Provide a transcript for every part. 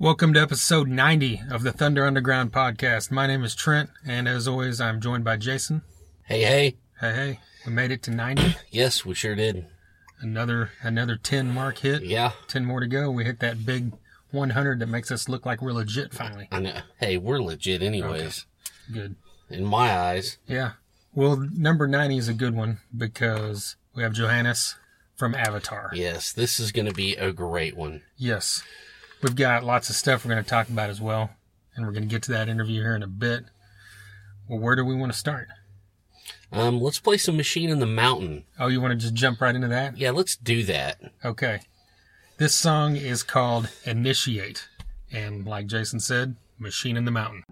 Welcome to episode 90 of the Thunder Underground podcast. My name is Trent, and as always, I'm joined by Jason. Hey, hey. Hey, hey, we made it to 90. Yes, we sure did. Another another 10 mark hit. Yeah. 10 more to go. We hit that big 100 that makes us look like we're legit finally. I know. Hey, we're legit anyways. Good. In my eyes. Yeah. Well, number 90 is a good one because we have Johannes from Avatar. Yes, this is going to be a great one. Yes. We've got lots of stuff we're going to talk about as well, and we're going to get to that interview here in a bit. Well, where do we want to start? Um, let's play some Machine in the Mountain. Oh, you want to just jump right into that? Yeah, let's do that. Okay. This song is called Initiate, and like Jason said, Machine in the Mountain.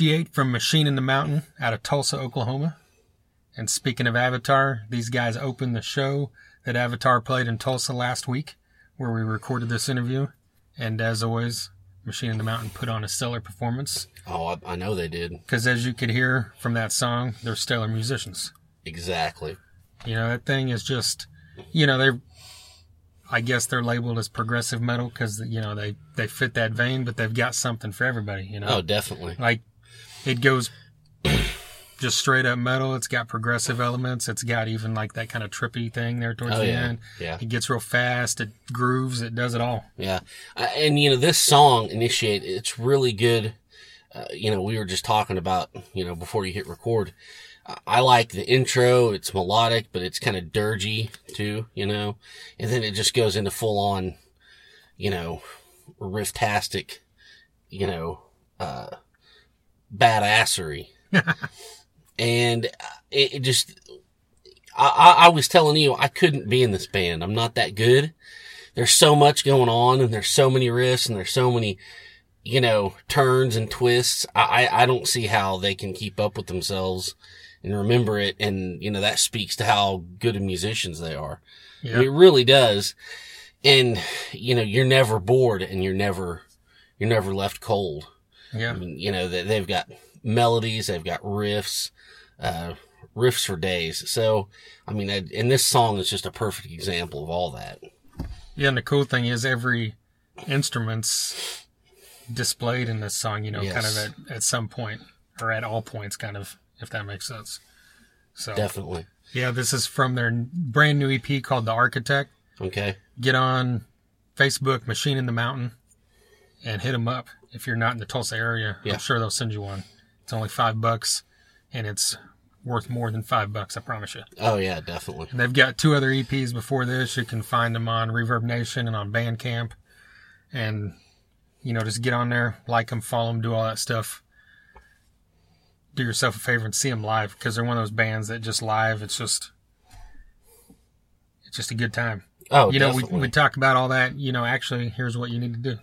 Initiate from Machine in the Mountain out of Tulsa, Oklahoma. And speaking of Avatar, these guys opened the show that Avatar played in Tulsa last week where we recorded this interview. And as always, Machine in the Mountain put on a stellar performance. Oh, I, I know they did. Because as you could hear from that song, they're stellar musicians. Exactly. You know, that thing is just, you know, they're, I guess they're labeled as progressive metal because, you know, they, they fit that vein, but they've got something for everybody, you know? Oh, definitely. Like, it goes just straight up metal. It's got progressive elements. It's got even like that kind of trippy thing there towards Oh, the yeah. end. Yeah. It gets real fast. It grooves. It does it all. Yeah. Uh, and, you know, this song, Initiate, it's really good. Uh, you know, we were just talking about, you know, before you hit record. I- like the intro. It's melodic, but it's kind of dirgy too, you know, and then it just goes into full on, you know, rifftastic, you know, uh, badassery. and uh, it, it just, I, I, I was telling you, I couldn't be in this band. I'm not that good. There's so much going on and there's so many risks and there's so many, you know, turns and twists. I, I I don't see how they can keep up with themselves and remember it. And, you know, that speaks to how good of musicians they are. I mean, it really does. And, you know, you're never bored and you're never, you're never left cold. Yeah. I mean, you know, they, they've got melodies, they've got riffs, uh, riffs for days. So, I mean, I- and this song is just a perfect example of all that. Yeah. And the cool thing is every instrument's displayed in this song, you know, kind of at, at some point or at all points, kind of, if that makes sense. So, Definitely. yeah, this is from their brand new EP called The Architect. Okay. get on Facebook, Machine in the Mountain, and hit them up if you're not in the Tulsa area. Yeah. I'm sure they'll send you one. It's only five bucks, and it's worth more than five bucks. I promise you. Oh yeah, definitely. And they've got two other EPs before this. You can find them on Reverb Nation and on Bandcamp, and you know just get on there, like them, follow them, do all that stuff. Do yourself a favor and see them live because they're one of those bands that just live. It's just, it's just a good time Oh, you know, we, we talk about all that. You know, actually, here's what you need to do.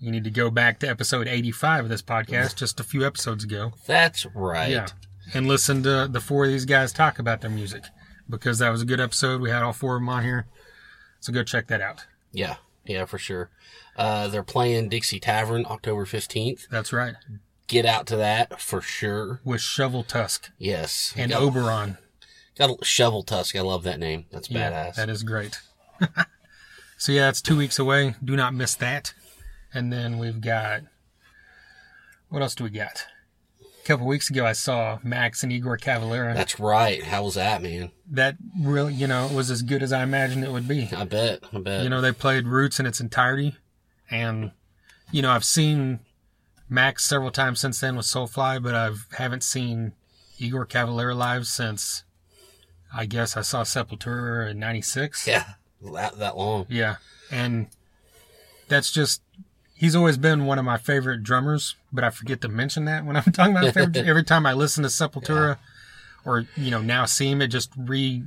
You need to go back to episode 85 of this podcast, just a few episodes ago. That's right. Yeah. And listen to the four of these guys talk about their music because that was a good episode. We had all four of them on here. So go check that out. Yeah. Yeah, for sure. Uh, they're playing Dixie Tavern October 15th. That's right. Get out to that for sure. With Shovel Tusk Yes. and got, Oberon. got a Shovel Tusk. I love that name. That's Yeah, badass. that is great. so yeah, it's two weeks away. Do not miss that. And then we've got what else do we got? A couple weeks ago, I saw Max and Igor Cavalera. That's right. How was that, man? that really, you know, was as good as I imagined it would be. I bet. I bet. You know, they played Roots in its entirety, and you know, I've seen Max several times since then with Soulfly, but I haven't seen Igor Cavalera live since I guess I saw Sepultura in '96. yeah. That, that long. Yeah, and that's just he's always been one of my favorite drummers, but I forget to mention that when I'm talking about favorite. every time I listen to Sepultura, or you know now see him, it just re,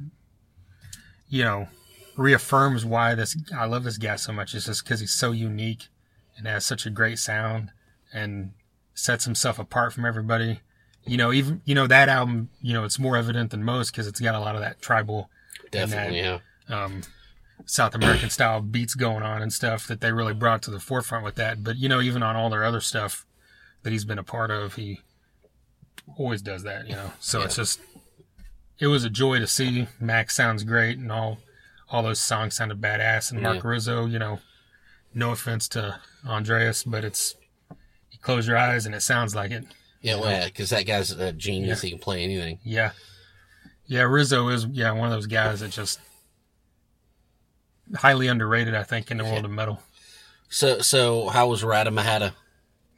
you know, reaffirms why this I love this guy so much. It's just because he's so unique and has such a great sound and sets himself apart from everybody. You know, even you know that album, you know, it's more evident than most because it's got a lot of that tribal Definitely. Yeah. um, South American style beats going on and stuff that they really brought to the forefront with that. But you know, even on all their other stuff that he's been a part of, he always does that. You know, so it's just it was a joy to see. Max sounds great, and all all those songs sounded badass. And Marc Yeah. Rizzo, you know, no offense to Andreas, but it's you close your eyes and it sounds like it. Yeah, well, yeah, because that guy's a genius. He can play anything. Yeah. Yeah, Rizzo is yeah, one of those guys that just highly underrated, I think, in the world of metal. So, so how was Ratamahatta?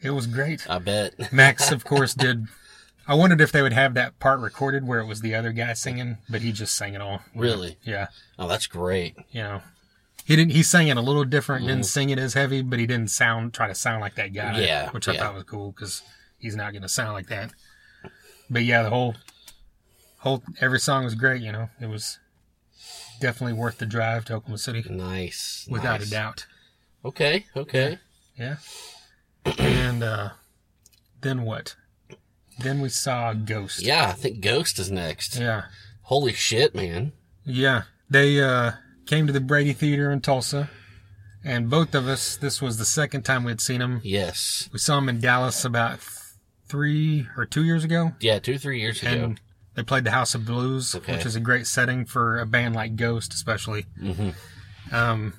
It was great. I bet. Max, of course, did I wondered if they would have that part recorded where it was the other guy singing, but he just sang it all. Really? Yeah. Oh, that's great. You know. He didn't he sang it a little different, didn't mm-hmm. sing it as heavy, but he didn't sound try to sound like that guy. Yeah, Which I yeah. thought was cool because he's not gonna sound like that. But yeah, the whole whole every song was great, you know. It was definitely worth the drive to Oklahoma City. Nice. Without nice. a doubt. Okay. Okay. Yeah. And uh then what? Then we saw Ghost. Yeah, I think Ghost is next. Yeah. Holy shit, man. Yeah. They uh came to the Brady Theater in Tulsa And both of us, this was the second time we'd seen them. Yes. We saw them in Dallas about three or two years ago. Yeah, two, three years ago. They played the House of Blues, Okay. which is a great setting for a band like Ghost, especially. hmm Um,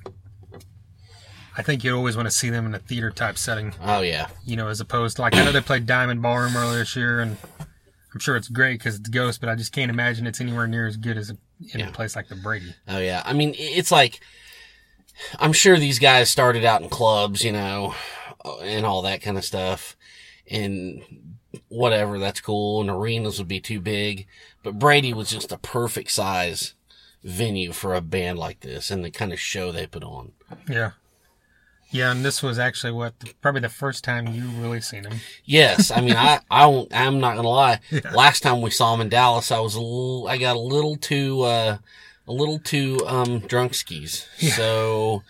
I think you always want to see them in a theater type setting, Oh, yeah. you know, as opposed to like I know they played Diamond Ballroom earlier this year, and I'm sure it's great because it's Ghost, but I just can't imagine it's anywhere near as good as in Yeah. a place like the Brady. Oh, yeah. I mean, it's like, I'm sure these guys started out in clubs, you know, and all that kind of stuff. And whatever, that's cool. And arenas would be too big. But Brady was just a perfect size venue for a band like this and the kind of show they put on. Yeah. Yeah, and this was actually what probably the first time you really seen him. Yes, I mean, I, I won't, I'm not gonna lie. Yeah. Last time we saw him in Dallas, I was a little, I got a little too, uh, a little too, um, drunk skis. Yeah. So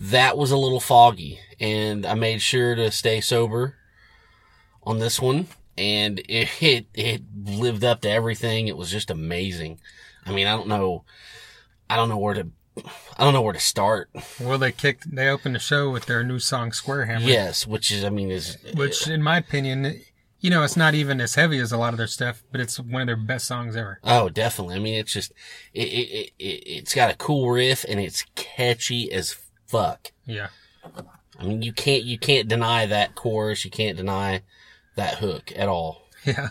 that was a little foggy and I made sure to stay sober on this one and it, it, it lived up to everything. It was just amazing. I mean, I don't know, I don't know where to, I don't know where to start. Well, they kicked, they opened the show with their new song Square Hammer. Yes, which is, I mean, is, Which, in my opinion, you know, it's not even as heavy as a lot of their stuff, but it's one of their best songs ever. Oh, definitely. I mean, it's just it it, it it it's got a cool riff and it's catchy as fuck. Yeah. I mean, you can't you can't deny that chorus. You can't deny that hook at all. Yeah.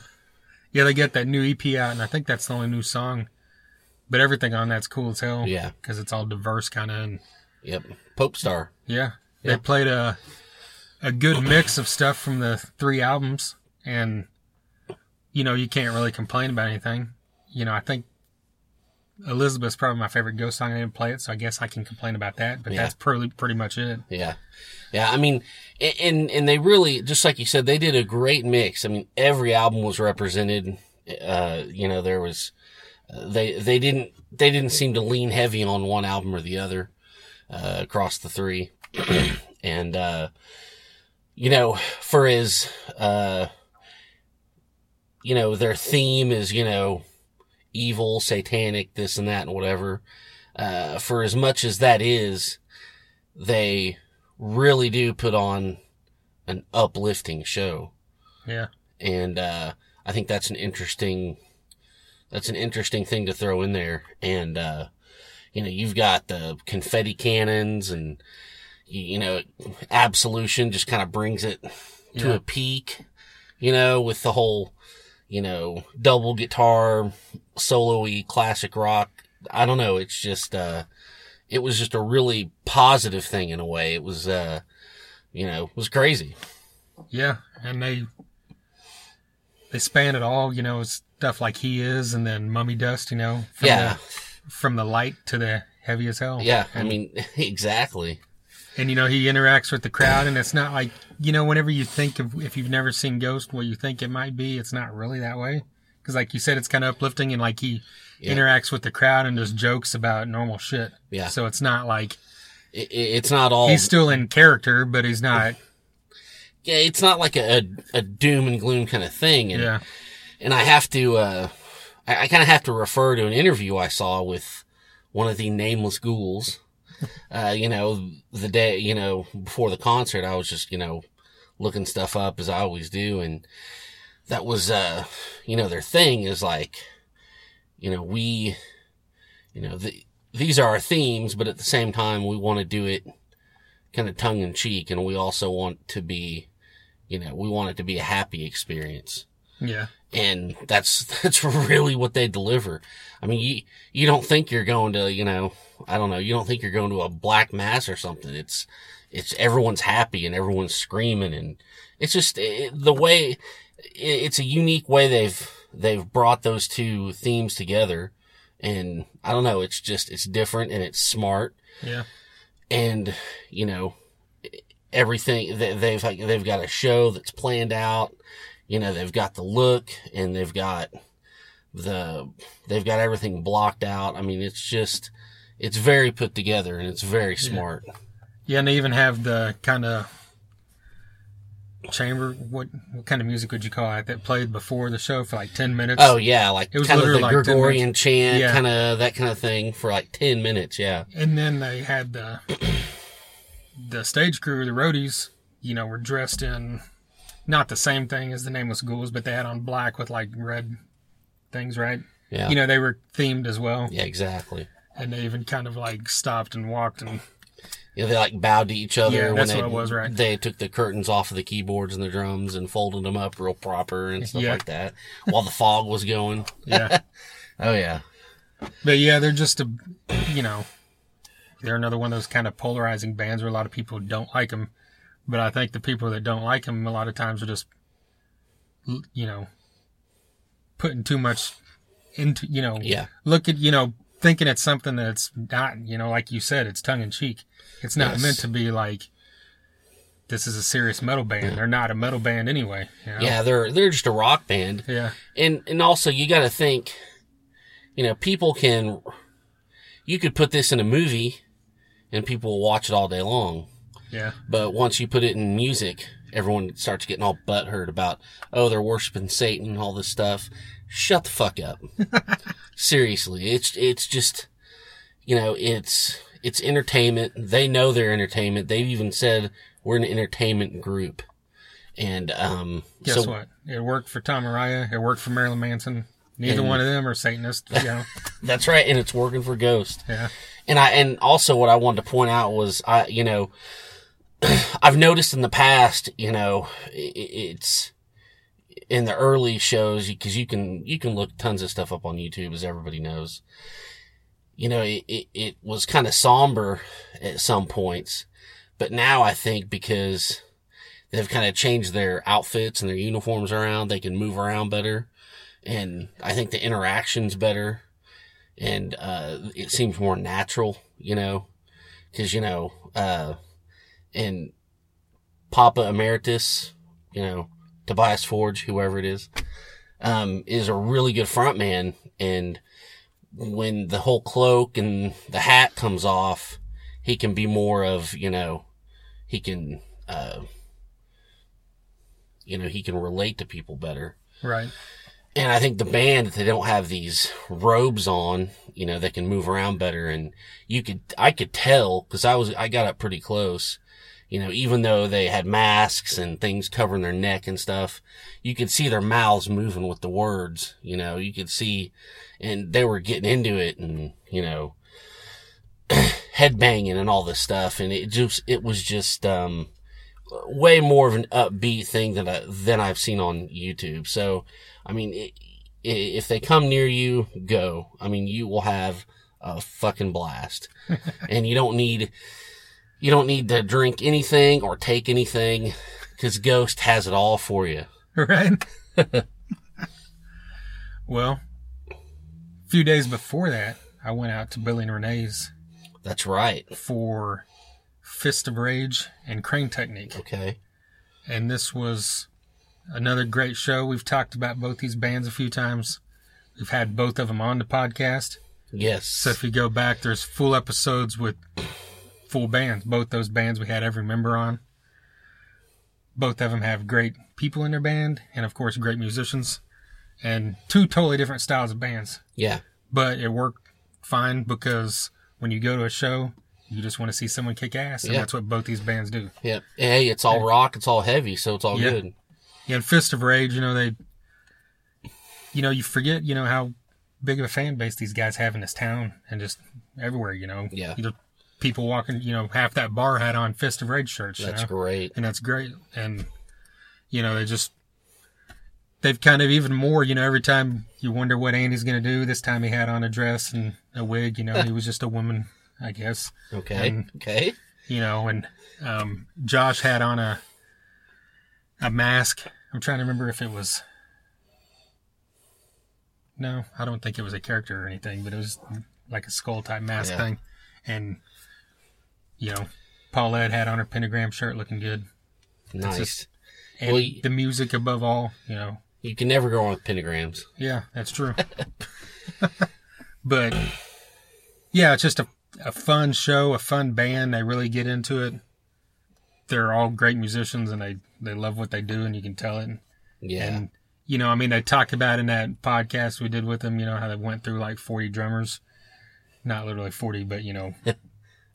Yeah, they get that new EP out, and I think that's the only new song. But everything on that's cool as hell. Yeah. Because it's all diverse, kind of. And Yep. Pope Star. yeah. Yeah. They played a, a good mix of stuff from the three albums. And, you know, you can't really complain about anything. You know, I think Elizabeth's probably my favorite ghost song. I didn't play it, so I guess I can complain about that. But Yeah. that's pretty, pretty much it. Yeah. Yeah. I mean, and and they really just like you said, they did a great mix. I mean, every album was represented. Uh, you know, there was uh, they they didn't they didn't seem to lean heavy on one album or the other uh, across the three, and uh, you know, for as uh, you know, their theme is you know evil, satanic, this and that, and whatever. Uh, for as much as that is, they really do put on an uplifting show. Yeah. And, uh, I think that's an interesting, that's an interesting thing to throw in there. And, uh, you know, you've got the confetti cannons and, you, you know, absolution just kind of brings it to Yeah. a peak, you know, with the whole, you know, double guitar, solo-y classic rock. I don't know. It's just, uh, it was just a really positive thing in a way. It was, uh, you know, it was crazy. Yeah, and they they span it all, you know, stuff like he is, and then Mummy Dust, you know, from Yeah. the, from the light to the heavy as hell. Yeah. I mean, exactly. and you know he interacts with the crowd, and it's not like you know whenever you think of if you've never seen Ghost, what you think it might be, it's not really that way. Because like you said, it's kind of uplifting, and like he Yeah. interacts with the crowd and just jokes about normal shit. Yeah. So it's not like It, it- it's not all, he's still in character, but he's not. yeah, it's not like a, a, a doom and gloom kind of thing. And, Yeah. and I have to, uh, I, I kind of have to refer to an interview I saw with one of the nameless ghouls. Uh, you know, the day, you know, before the concert, I was just, you know, looking stuff up as I always do. And that was, uh, you know, their thing is like, you know, we, you know, the, these are our themes, but at the same time, we want to do it kind of tongue in cheek. And we also want to be, you know, we want it to be a happy experience Yeah. and that's that's really what they deliver. I mean, you you don't think you're going to, you know, I don't know, you don't think you're going to a black mass or something. It's it's everyone's happy and everyone's screaming, and it's just it, the way it, it's a unique way they've they've brought those two themes together, and I don't know, it's just it's different and it's smart. Yeah. and you know everything they- they've they've got a show that's planned out you know they've got the look and they've got the they've got everything blocked out. I mean it's just it's very put together and it's very smart. Yeah, and they even have the kind of chamber. What what kind of music would you call it that played before the show for like ten minutes? oh yeah like It was kind of the literally like gregorian chant Yeah. kind of that kind of thing for like 10 minutes yeah and then they had the the stage crew, the roadies, you know, were dressed in not the same thing as the Nameless Ghouls, but they had on black with like red things, right? Yeah. You know, they were themed as well. yeah, exactly. And they even kind of like stopped and walked and Yeah, they like bowed to each other Yeah, when they was, right. they took the curtains off of the keyboards and the drums and folded them up real proper and stuff Yeah. like that while the fog was going. yeah. Oh yeah. But yeah, they're just a, you know, they're another one of those kind of polarizing bands where a lot of people don't like them. But I think the people that don't like them a lot of times are just, you know, putting too much into, you know, Yeah. look at, you know, thinking it's something that's not, you know, like you said, it's tongue in cheek. It's not Yes. meant to be like, this is a serious metal band. They're not a metal band anyway. You know? Yeah, they're they're just a rock band. Yeah. And and also you got to think you know, people can you could put this in a movie and people will watch it all day long. Yeah. But once you put it in music, everyone starts getting all butthurt about, oh, they're worshiping Satan and all this stuff. Shut the fuck up. Seriously, it's it's just, you know, it's it's entertainment. They know they're entertainment. They've even said we're an entertainment group. And um, Guess so what? It worked for Tom Araya. It worked for Marilyn Manson. Neither one of them are Satanists. You know? that's right, and it's working for Ghost. yeah. And I, and also what I wanted to point out was, I, you know, I've noticed in the past, you know, it's in the early shows because you can you can look tons of stuff up on YouTube, as everybody knows. You know, it it, it was kind of somber at some points, but now I think because they've kind of changed their outfits and their uniforms around, they can move around better, and I think the interactions better and uh, it seems more natural, you know, because you know, uh, and Papa Emeritus, you know, Tobias Forge, whoever it is, um, is a really good front man, and when the whole cloak and the hat comes off, he can be more of, you know, he can, uh, you know, he can relate to people better. Right. And I think the band, they don't have these robes on, you know, that can move around better. And you could, I could tell, cause I was, I got up pretty close, you know, even though they had masks and things covering their neck and stuff, you could see their mouths moving with the words, you know, you could see, and they were getting into it and, you know, headbanging and all this stuff. And it just, it was just, um, way more of an upbeat thing than I, than I've seen on YouTube. So, I mean, i i if they come near you, go. I mean, you will have a fucking blast, and you don't need you don't need to drink anything or take anything because Ghost has it all for you. Right. well, a few days before that, I went out to Billy and Renee's That's right. for Fist of Rage and Crane Technique. Okay. And this was another great show. We've talked about both these bands a few times. We've had both of them on the podcast. Yes. So if you go back, there's full episodes with full bands. Both those bands we had every member on. Both of them have great people in their band, and of course, great musicians, and two totally different styles of bands. yeah. But it worked fine because when you go to a show, you just want to see someone kick ass, and Yeah. that's what both these bands do. Yep. Hey, it's all rock. It's all heavy, so it's all Yeah. good. Yeah, and Fist of Rage, you know, they, you know, you forget, you know, how big of a fan base these guys have in this town and just everywhere, you know. Yeah. You know, people walking, you know, half that bar had on Fist of Rage shirts, you That's know? great. and that's great. And, you know, they just, they've kind of even more, you know, every time you wonder what Andy's going to do, this time he had on a dress and a wig, you know, he was just a woman, I guess, Okay. And- okay. you know, and, um, Josh had on a, a mask. I'm trying to remember if it was, no, I don't think it was a character or anything, but it was like a skull type mask Yeah. thing. And, you know, Paulette had on her pentagram shirt looking good. Nice. just- And Well, the music above all, you know. you can never go wrong with pentagrams. Yeah, that's true. but yeah, it's just a, a fun show, a fun band. They really get into it. They're all great musicians and they, they love what they do and you can tell it. Yeah. And, you know, I mean, they talked about in that podcast we did with them, you know, how they went through like 40 drummers. Not literally 40, but, you know,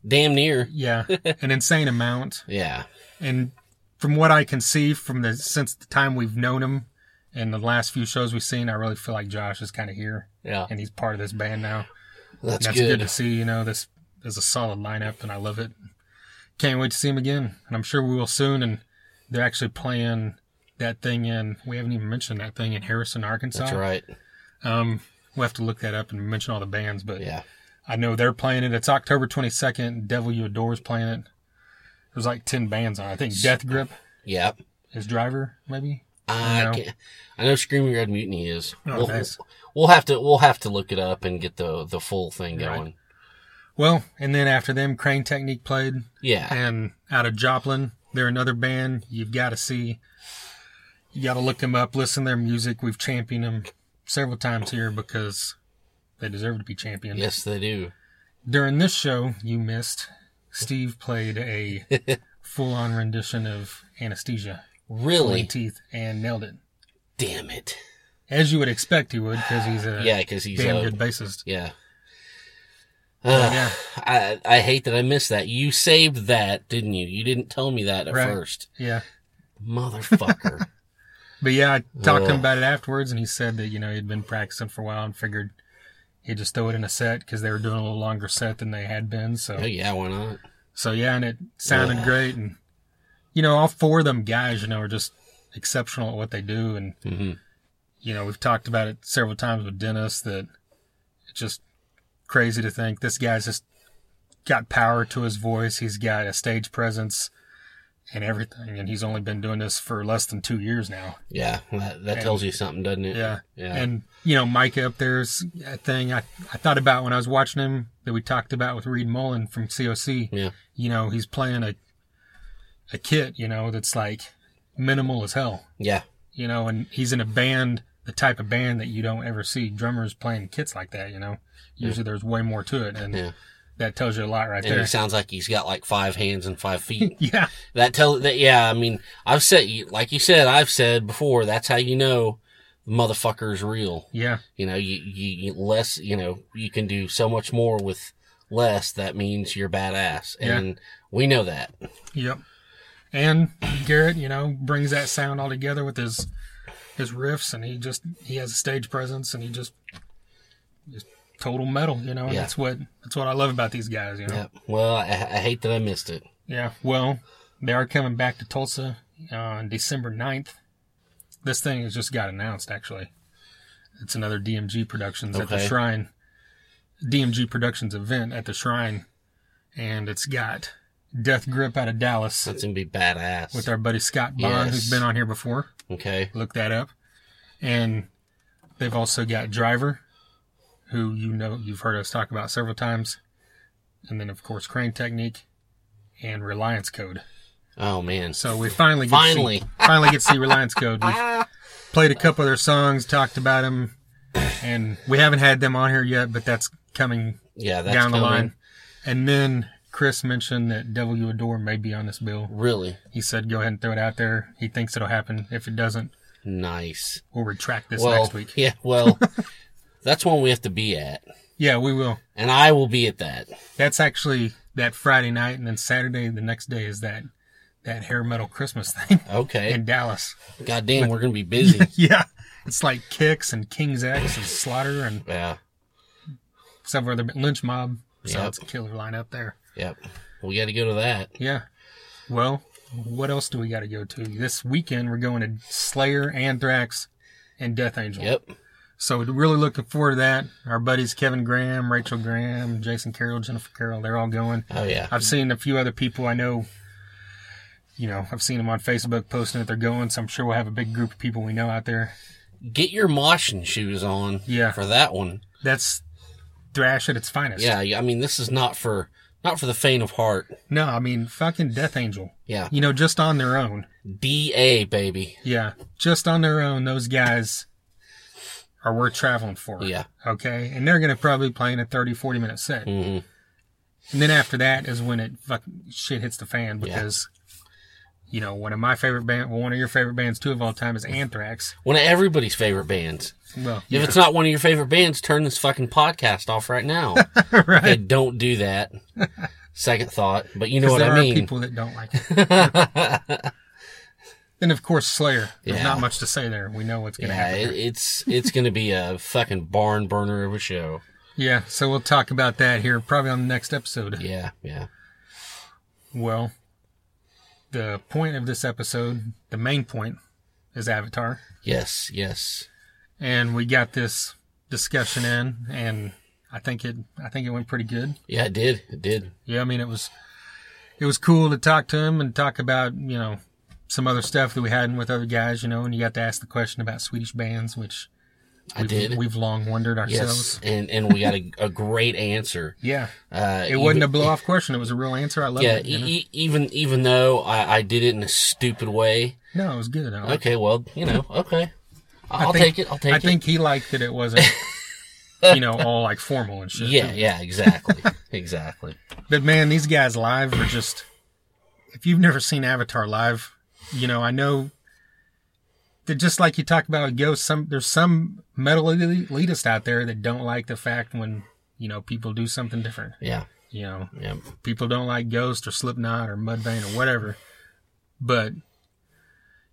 Damn near. Yeah, an insane amount. Yeah. And from what I can see from the since the time we've known him and the last few shows we've seen, I really feel like Josh is kind of here Yeah. and he's part of this band now. That's, That's good. good. to see. You know, this is a solid lineup, and I love it. Can't wait to see him again, and I'm sure we will soon. And they're actually playing that thing in. We haven't even mentioned that thing in Harrison, Arkansas. That's right. Um, we'll have to look that up and mention all the bands, but Yeah. I know they're playing it. It's October 22nd. Devil You Adore is playing it. There's like 10 bands on. it. I think Death Grip Yep. is driver, maybe. I No. can't, I know Screaming Red Mutiny is. Oh, we'll, nice. we'll have to we'll have to look it up and get the the full thing Right. going. Well, and then after them, Crane Technique played. Yeah. and out of Joplin. They're another band you've got to see. You got to look them up, listen to their music. We've championed them several times here because they deserve to be championed. Yes, they do. During this show, you missed. Steve played a full-on rendition of Anesthesia, Really? teeth, and nailed it. Damn it. As you would expect he would, because he's a Yeah, because he's damn a, good bassist. Yeah. Uh, yeah, I I hate that I missed that. You saved that, didn't you? You didn't tell me that at Right. first. yeah. Motherfucker. But yeah, I talked to him about it afterwards, and he said that you know he'd been practicing for a while and figured he'd just throw it in a set because they were doing a little longer set than they had been. So yeah, why not? so yeah, and it sounded Ugh. great, and you know all four of them guys, you know, are just exceptional at what they do, and hmm you know we've talked about it several times with Dennis that it's just crazy to think this guy's just got power to his voice. He's got a stage presence and everything, and he's only been doing this for less than two years now. Yeah, that, that And- tells you something, doesn't it? Yeah. Yeah. And, you know, Micah up there's a thing I, I thought about when I was watching him that we talked about with Reed Mullin from COC. Yeah. You know, he's playing a, a kit, you know, that's like minimal as hell, yeah. you know, and he's in a band, the type of band that you don't ever see drummers playing kits like that, you know. Usually there's way more to it. And Yeah. That tells you a lot right And there. he sounds like he's got like five hands and five feet. yeah. that tell that yeah, I mean, I've said like you said, I've said before, that's how you know the motherfucker's real. Yeah. You know, you, you, you less, you know, you can do so much more with less. That means you're badass. Yeah. And we know that. Yep. And Garrett, you know, brings that sound all together with his his riffs, and he just he has a stage presence, and he just just total metal, you know. Yeah. that's what that's what I love about these guys, you know. Yep. Well, I, I hate that I missed it. Yeah. Well, they are coming back to Tulsa uh, on December 9th. This thing has just got announced, actually. It's another DMG Productions at the Shrine. DMG Productions event at the Shrine, and it's got Death Grip out of Dallas That's gonna be badass. with our buddy Scott Bond, who's been on here before. okay. Look that up. And they've also got Driver, who you know you've heard us talk about several times. And then of course Crane Technique and Reliance Code. Oh man. So we finally get Finally. see, finally get to see Reliance Code. We played a couple of their songs, talked about them, and we haven't had them on here yet, but that's coming Yeah, that's down the coming. line. And then Chris mentioned that Devil You Adore may be on this bill. Really He said, "Go ahead and throw it out there." He thinks it'll happen. If it doesn't, nice. we'll retract this well, next week. yeah. Well, that's one we have to be at, Yeah, we will. and I will be at that. That's actually that Friday night, and then Saturday, the next day, is that that hair metal Christmas thing Okay. in Dallas. God damn, we're gonna be busy. yeah, it's like Kix and King's X and Slaughter and yeah. several other Lynch Mob. So Yep. it's a killer lineup there. Yep. We got to go to that. Yeah. Well, what else do we got to go to this weekend? We're going to Slayer, Anthrax, and Death Angel. Yep. So we're really looking forward to that. Our buddies Kevin Graham, Rachel Graham, Jason Carroll, Jennifer Carroll, they're all going. Oh yeah. I've seen a few other people I know. You know, I've seen them on Facebook posting that they're going, so I'm sure we'll have a big group of people we know out there. Get your moshing shoes on. Yeah. For that one. That's thrash at its finest. Yeah. I mean, this is not for not for the faint of heart. No, I mean fucking Death Angel. Yeah. You know, just on their own. Da baby. Yeah, just on their own, those guys are worth traveling for. Yeah. Okay, and they're gonna probably play in a 30, 40 minute set, hmm and then after that is when it fucking shit hits the fan because. You know, one of my favorite band, well, one of your favorite bands too of all time is Anthrax. One of everybody's favorite bands. Well, If it's not one of your favorite bands, turn this fucking podcast off right now. right. Okay, don't do that. second thought, but you know what there I are mean. people that don't like it. and of course, Slayer. There's Yeah. not much to say there. We know what's going to yeah, happen. it, it's it's gonna be a fucking barn burner of a show. Yeah, so we'll talk about that here probably on the next episode. Yeah, yeah, Well, the point of this episode, the main point, is Avatar. yes, yes. And we got this discussion in and I think it I think it went pretty good. Yeah, it did. It did. Yeah, I mean it was it was cool to talk to him and talk about, you know, some other stuff that we had with other guys, you know, and you got to ask the question about Swedish bands, which I we've, did. we've long wondered ourselves. Yes, and and we got a, a great answer. Yeah. Uh, It wasn't a blow off question, it was a real answer. I love Yeah, it. you know? e- even even though I, I did it in a stupid way. no, it was good. Okay, well, you know, okay, I'll think- take it. I'll take I it. I think he liked that it wasn't you know, all like formal and shit. Yeah, yeah, exactly, exactly. But man, these guys live are just. If you've never seen Avatar live, you know I know. That just like you talk about a ghost, some there's some metal elitist out there that don't like the fact when you know people do something different. Yeah, You know, yeah, people don't like Ghost or Slipknot or Mudvayne or whatever. But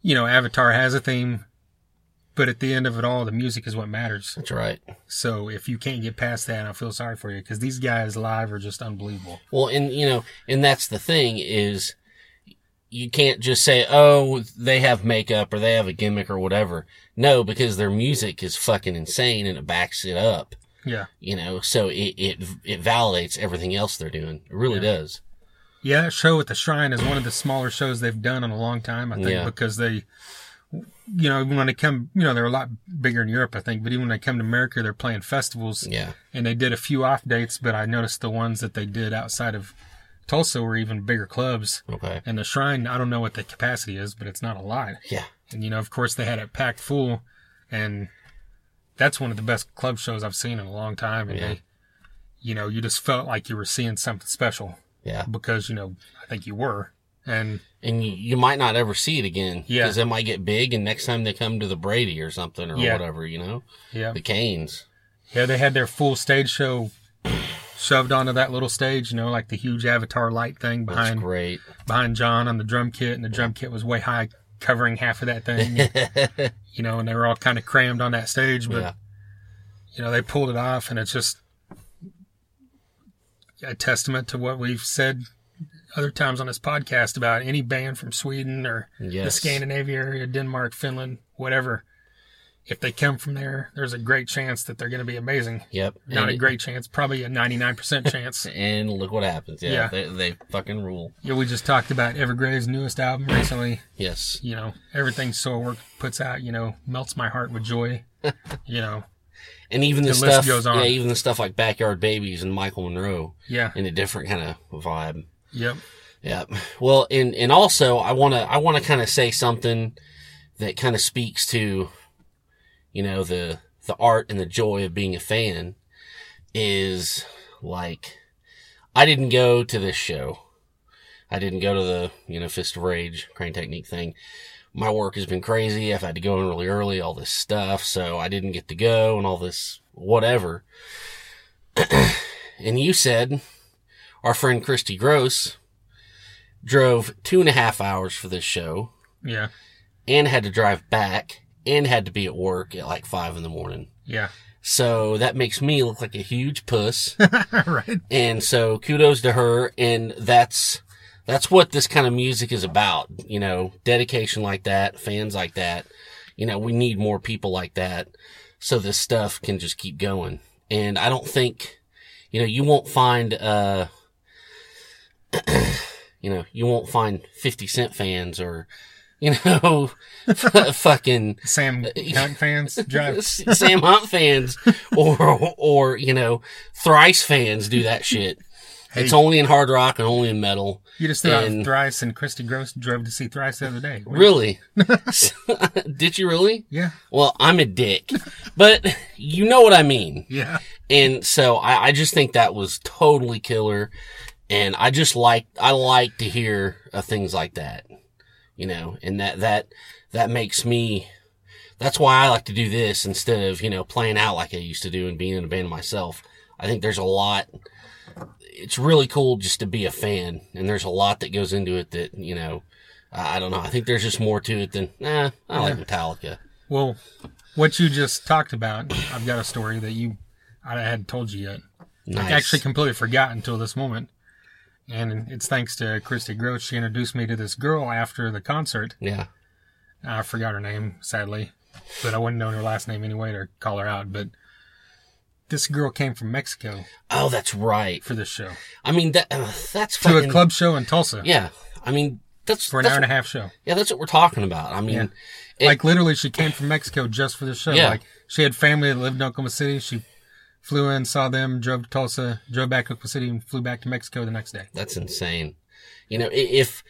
you know, Avatar has a theme. But at the end of it all, the music is what matters. that's right. So if you can't get past that, I feel sorry for you because these guys live are just unbelievable. Well, and you know, and that's the thing is, you can't just say, "Oh, they have makeup or they have a gimmick or whatever." No, because their music is fucking insane and it backs it up. Yeah. You know, so it it it validates everything else they're doing. It really does. Yeah, show at the Shrine is one of the smaller shows they've done in a long time, I think, Yeah. because they, you know, when they come, you know, they're a lot bigger in Europe, I think, but even when they come to America, they're playing festivals. Yeah, And they did a few off dates, but I noticed the ones that they did outside of Tulsa were even bigger clubs. okay, And the Shrine, I don't know what the capacity is, but it's not a lot. yeah, And, you know, of course, they had it packed full, and that's one of the best club shows I've seen in a long time. And Yeah. they, you know, you just felt like you were seeing something special yeah. because, you know, I think you were. And And you, might not ever see it again. Yeah. because it might get big, and next time they come to the Brady or something or Yeah. whatever, you know, yeah, the Cain's. yeah, they had their full stage show shoved onto that little stage, you know, like the huge avatar light thing That's behind great. behind John on the drum kit, and the drum kit was way high, covering half of that thing. you know, and they were all kind of crammed on that stage, but yeah, you know, they pulled it off, and it's just a testament to what we've said other times on this podcast about any band from Sweden or the yes, Scandinavia area, Denmark, Finland, whatever. If they come from there, there's a great chance that they're going to be amazing. Yep. Not And a great chance, probably a 99% chance. And look what happens. Yeah, Yeah. They, they fucking rule. Yeah, we just talked about Evergrey's newest album recently. Yes. You know, everything Soilwork puts out, you know, melts my heart with joy. you know, And even the, The list stuff, goes on. yeah, even the stuff like Backyard Babies and Michael Monroe yeah, in a different kind of vibe. yep, Yep. Well, and, and also I want to, I want to kind of say something that kind of speaks to, you know, the, the art and the joy of being a fan is like, I didn't go to this show. I didn't go to the, you know, Fist of Rage Crane Technique thing. My work has been crazy. I've had to go in really early, all this stuff. So I didn't get to go and all this whatever. and you said our friend Christy Gross drove two and a half hours for this show yeah, and had to drive back and had to be at work at like five in the morning. yeah. So that makes me look like a huge puss. right. And so kudos to her. And that's, that's what this kind of music is about. You know, dedication like that, fans like that. You know, we need more people like that. So this stuff can just keep going. And I don't think, you know, you won't find, uh, you know, you won't find 50 Cent fans or, you know, fucking Sam Hunt fans drive. Sam Hunt fans or, or, you know, thrice fans do that shit. Hey. It's only in hard rock and only in metal. You just threw out And- Thrice and Christy Gross drove to see Thrice the other day. Really? Did you really? Yeah, Well, I'm a dick, but you know what I mean. yeah, And so I, I just think that was totally killer. And I just like, I like to hear uh, things like that, you know, and that, that, that makes me, that's why I like to do this instead of, you know, playing out like I used to do and being in a band myself. I think there's a lot, it's really cool just to be a fan, and there's a lot that goes into it that you know. I don't know. I think there's just more to it than nah. I like Metallica. Well, what you just talked about, I've got a story that you I hadn't told you yet. Nice. I actually completely forgot until this moment. And it's thanks to Christy Groach. She introduced me to this girl after the concert. yeah. I forgot her name, sadly, but I wouldn't know her last name anyway to call her out. But this girl came from Mexico Oh, that's right. for this show I mean that uh, that's to fucking, a club show in Tulsa Yeah. I mean that's for an that's hour and a half show. Yeah, that's what we're talking about. I mean, Yeah. it- like literally, she came from Mexico just for the show. Yeah. Like she had family that lived in Oklahoma City. She flew in, saw them, drove to Tulsa, drove back to Oklahoma City, and flew back to Mexico the next day. That's insane. You know, if,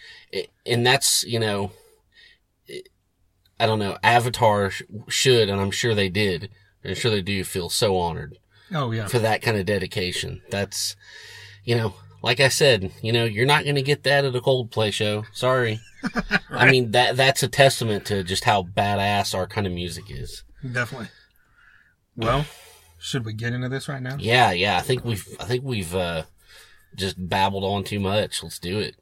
and that's, you know, i- I don't know, Avatar should, and I'm sure they did, I'm sure they do feel so honored Oh yeah, for that kind of dedication. That's, you know, like I said, you know, you're not going to get that at a Coldplay show. Sorry. I mean, that, that's a testament to just how badass our kind of music is. definitely. Well, should we get into this right now? Yeah, yeah. I think we've, I think we've, uh, just babbled on too much. Let's do it.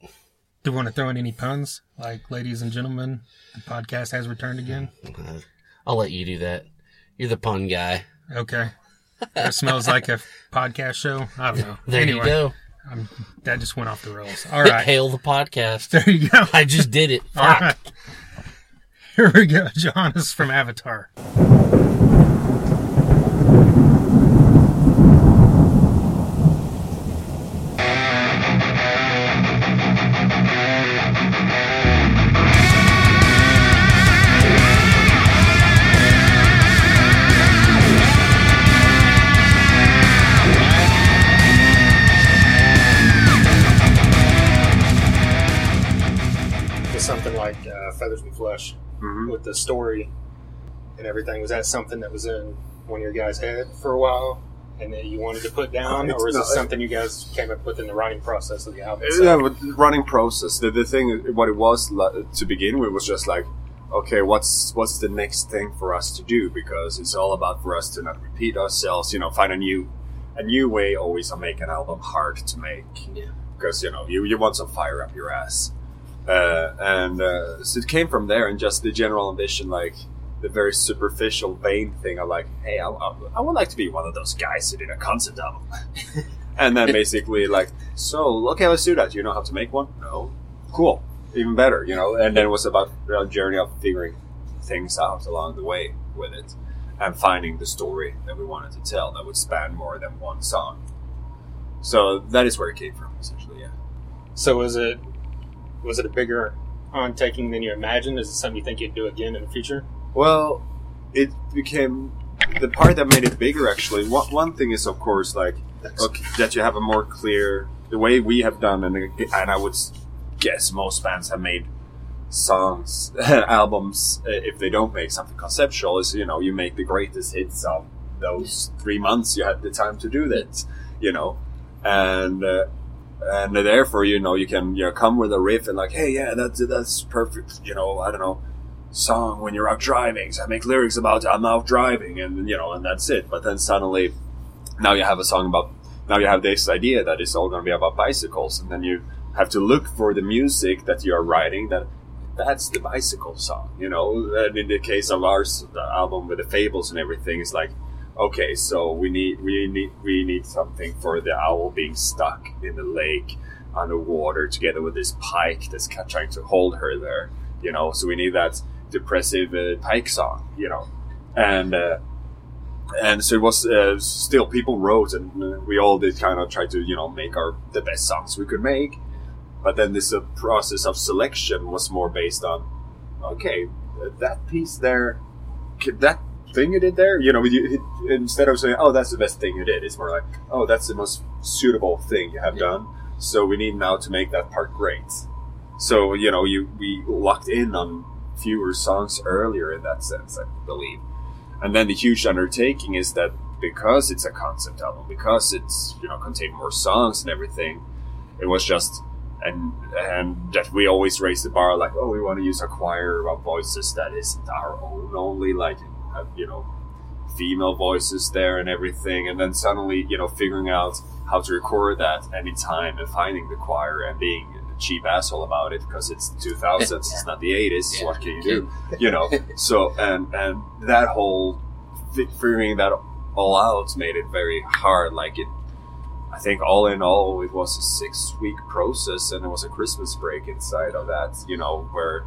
Do you want to throw in any puns? Like, ladies and gentlemen, the podcast has returned again. Uh, I'll let you do that. You're the pun guy. Okay. That smells like a podcast show. I don't know. There anyway, you go. I'm, that just went off the rails. All right. Hail the podcast. There you go. I just did it. All Fuck. right. Here we go. Johannes from Avatar. With the story and everything. Was that something that was in one of your guys' head for a while and that you wanted to put down, or is it something you guys came up with in the writing process of the album? Yeah, but the running process. The, the thing, what it was to begin with, was just like, okay, what's what's the next thing for us to do? Because it's all about for us to not repeat ourselves. You know, find a new a new way always to make an album hard to make. Yeah. Because you know you you want some fire up your ass, uh, and uh, so it came from there, and just the general ambition, like the very superficial, vain thing of like, hey, I, I, I would like to be one of those guys who did a concept album. and then basically like so okay let's do that. You know how to make one? No. Cool. Even better you know? And then it was about a journey of figuring things out along the way with it and finding the story that we wanted to tell that would span more than one song. So that is where it came from essentially yeah. So was it was it a bigger undertaking than you imagined? Is it something you think you'd do again in the future? Well, it became the part that made it bigger. Actually, one, one thing is of course like okay, that you have a more clear the way we have done, and and I would guess most bands have made songs, albums. uh, If they don't make something conceptual, is you know you make the greatest hits of those three months you had the time to do that, you know, and. Uh, and therefore, you know, you can you know, come with a riff and like, hey, yeah, that's that's perfect. You know, I don't know, song when you're out driving. So I make lyrics about I'm out driving, and you know, and that's it. But then suddenly, now you have a song about. Now you have this idea that it's all going to be about bicycles, and then you have to look for the music that you are writing. That that's the bicycle song, you know. And in the case of our the album with the fables and everything, it's like, okay, so we need we need we need something for the owl being stuck in the lake underwater together with this pike that's trying to hold her there, you know. So we need that depressive uh, pike song, you know, and uh, and so it was uh, still people wrote and uh, we all did kind of try to you know make our the best songs we could make, but then this uh, process of selection was more based on okay that piece there, that thing you did there, you know, you, it, instead of saying oh that's the best thing you did, it's more like oh that's the most suitable thing you have Yeah. done. So we need now to make that part great. So you know, you we locked in on fewer songs earlier in that sense, I believe. And then the huge undertaking is that because it's a concept album, because it's you know contain more songs and everything, it was just and and that we always raise the bar like oh we want to use a choir of voices that isn't our own only like you know female voices there and everything, and then suddenly you know figuring out how to record that any time and finding the choir and being a cheap asshole about it because it's the 2000s, it's not the 80s. Yeah. What can you do? You know. so and and that whole figuring that all out made it very hard. Like it, I think all in all, it was a six week process, and there was a Christmas break inside of that. You know, where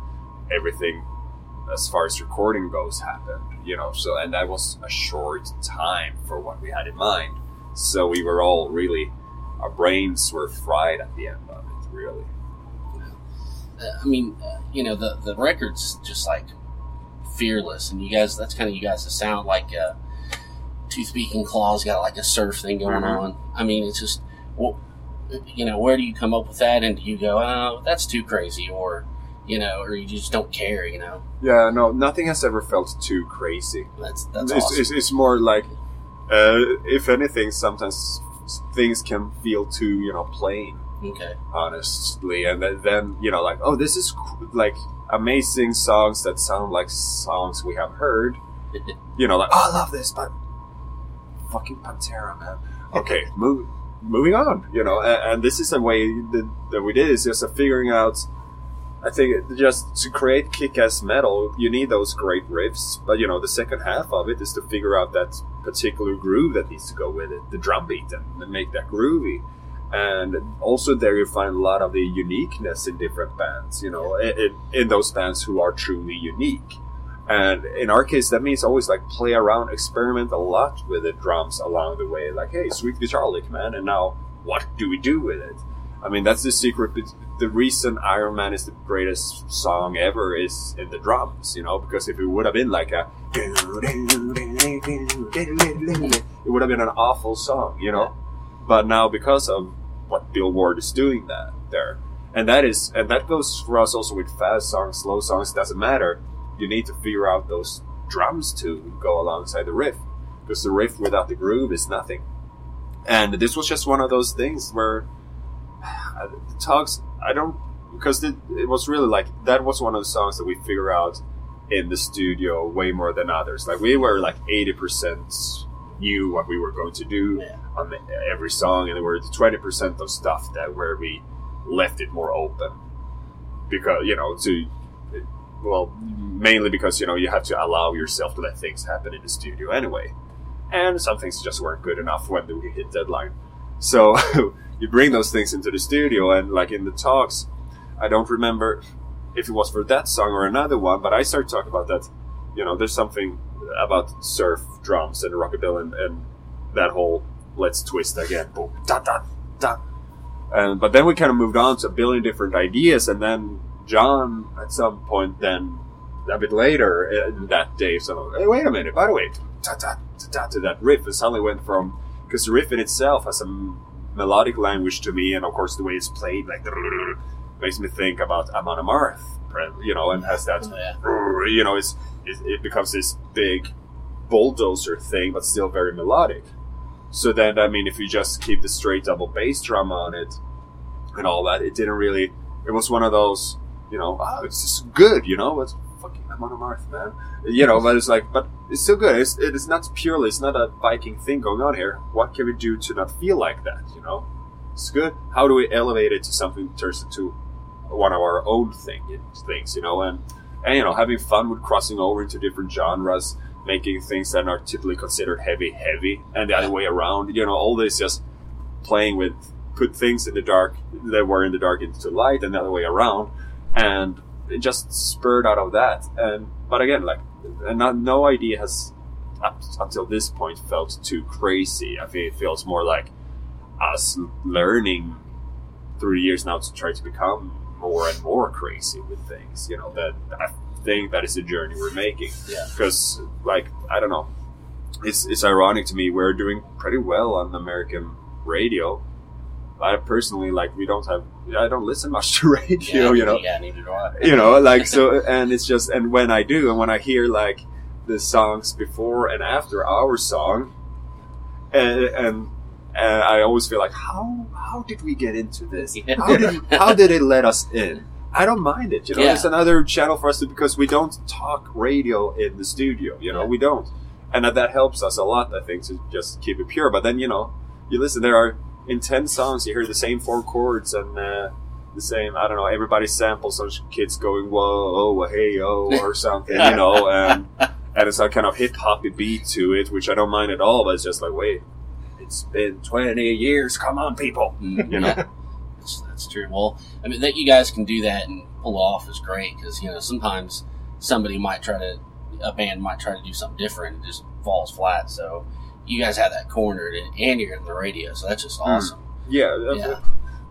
everything, as far as recording goes, happened. You know, so and that was a short time for what we had in mind. So we were all really, our brains were fried at the end of it. Really. Uh, I mean, uh, you know, the the record's just like fearless, and you guys, that's kind of you guys that sound like uh, Tooth, Beak and Claws got like a surf thing going Mhm. on. I mean, it's just, well, you know, where do you come up with that, and do you go, oh, that's too crazy, or you know, or you just don't care, you know? Yeah. No, nothing has ever felt too crazy. That's that's it's, awesome. it's, it's more like, uh, if anything, sometimes things can feel too, you know, plain, okay, honestly. And then, then you know, like, oh, this is like amazing songs that sound like songs we have heard. You know, like, oh, I love this, but fucking Pantera, man. Okay, move, moving on. You know, and, and this is a way that, that we did is just a figuring out. I think just to create kick-ass metal, you need those great riffs. But you know, the second half of it is to figure out that particular groove that needs to go with it, the drum beat, and, make that groovy. And also there you find a lot of the uniqueness in different bands. You know, in- in those bands who are truly unique. And in our case, that means always like play around, experiment a lot with the drums along the way. Like, hey, sweet guitar lick, man, and now what do we do with it? I mean, that's the secret. The reason Iron Man is the greatest song ever is in the drums, you know, because if it would have been like a, it would have been an awful song, you know. But now, because of what Bill Ward is doing that there, and that is, and that goes for us also with fast songs, slow songs, doesn't matter. You need to figure out those drums to go alongside the riff, because the riff without the groove is nothing. And this was just one of those things where uh, the talks I don't because it, it was really like that was one of the songs that we figure out in the studio way more than others. Like we were like eighty percent knew what we were going to do Yeah. on the, every song, and there were twenty percent of stuff that where we left it more open because you know to well mainly because you know you have to allow yourself to let things happen in the studio anyway and some things just weren't good enough when we hit deadline so you bring those things into the studio and like in the talks i don't remember if it was for that song or another one but i started talking about that you know there's something about surf drums and rockabilly and, and that whole let's twist again boom da da da and but then we kind of moved on to a billion different ideas and then john at some point then a bit later in that day so hey wait a minute by the way da da da da to that riff and suddenly went from because the riff in itself has some melodic language to me and of course the way it's played like makes me think about amon amarth you know and has that Oh, yeah. you know it's it, it becomes this big bulldozer thing but still very melodic. So then i mean if you just keep the straight double bass drum on it and all that it didn't really it was one of those you know oh, it's just good you know? It's fucking amon amarth man. You know but it's like but it's still good. It's, it is not purely it's not a viking thing going on here. What can we do to not feel like that you know? It's good. How do we elevate it to something that turns into one of our own thing things you know? And and you know having fun with crossing over into different genres making things that are typically considered heavy heavy and the other way around you know? All this just playing with put things in the dark that were in the dark into light and the other way around. And it just spurred out of that. And but again like not, no idea has up until this point felt too crazy. I think it feels more like us learning through the years now to try to become more and more crazy with things you know that i think that is the journey we're making. Yeah. because like i don't know. It's it's ironic to me we're doing pretty well on american radio i personally like we don't have i don't listen much to radio you know Yeah, neither do I. you know like so and it's just and when i do and when i hear like the songs before and after our song and and, and i always feel like how how did we get into this Yeah. how did how did it let us in i don't mind it you know Yeah. it's another channel for us to because we don't talk radio in the studio you know Yeah. we don't and that, that helps us a lot. I think to just keep it pure. But then you know, you listen. There are in ten songs, you hear the same four chords and. Uh, the same, I don't know. Everybody samples those kids going "whoa, oh, hey, oh" or something, you know, and and it's a kind of hip hoppy beat to it, which I don't mind at all. But it's just like, wait, it's been twenty years. Come on, people, you know. That's, that's true. Well, I mean, that you guys can do that and pull off is great because you know sometimes somebody might try to a band might try to do something different and it just falls flat. So you guys have that cornered and, and you're in the radio, so that's just awesome. Yeah, uh, Yeah.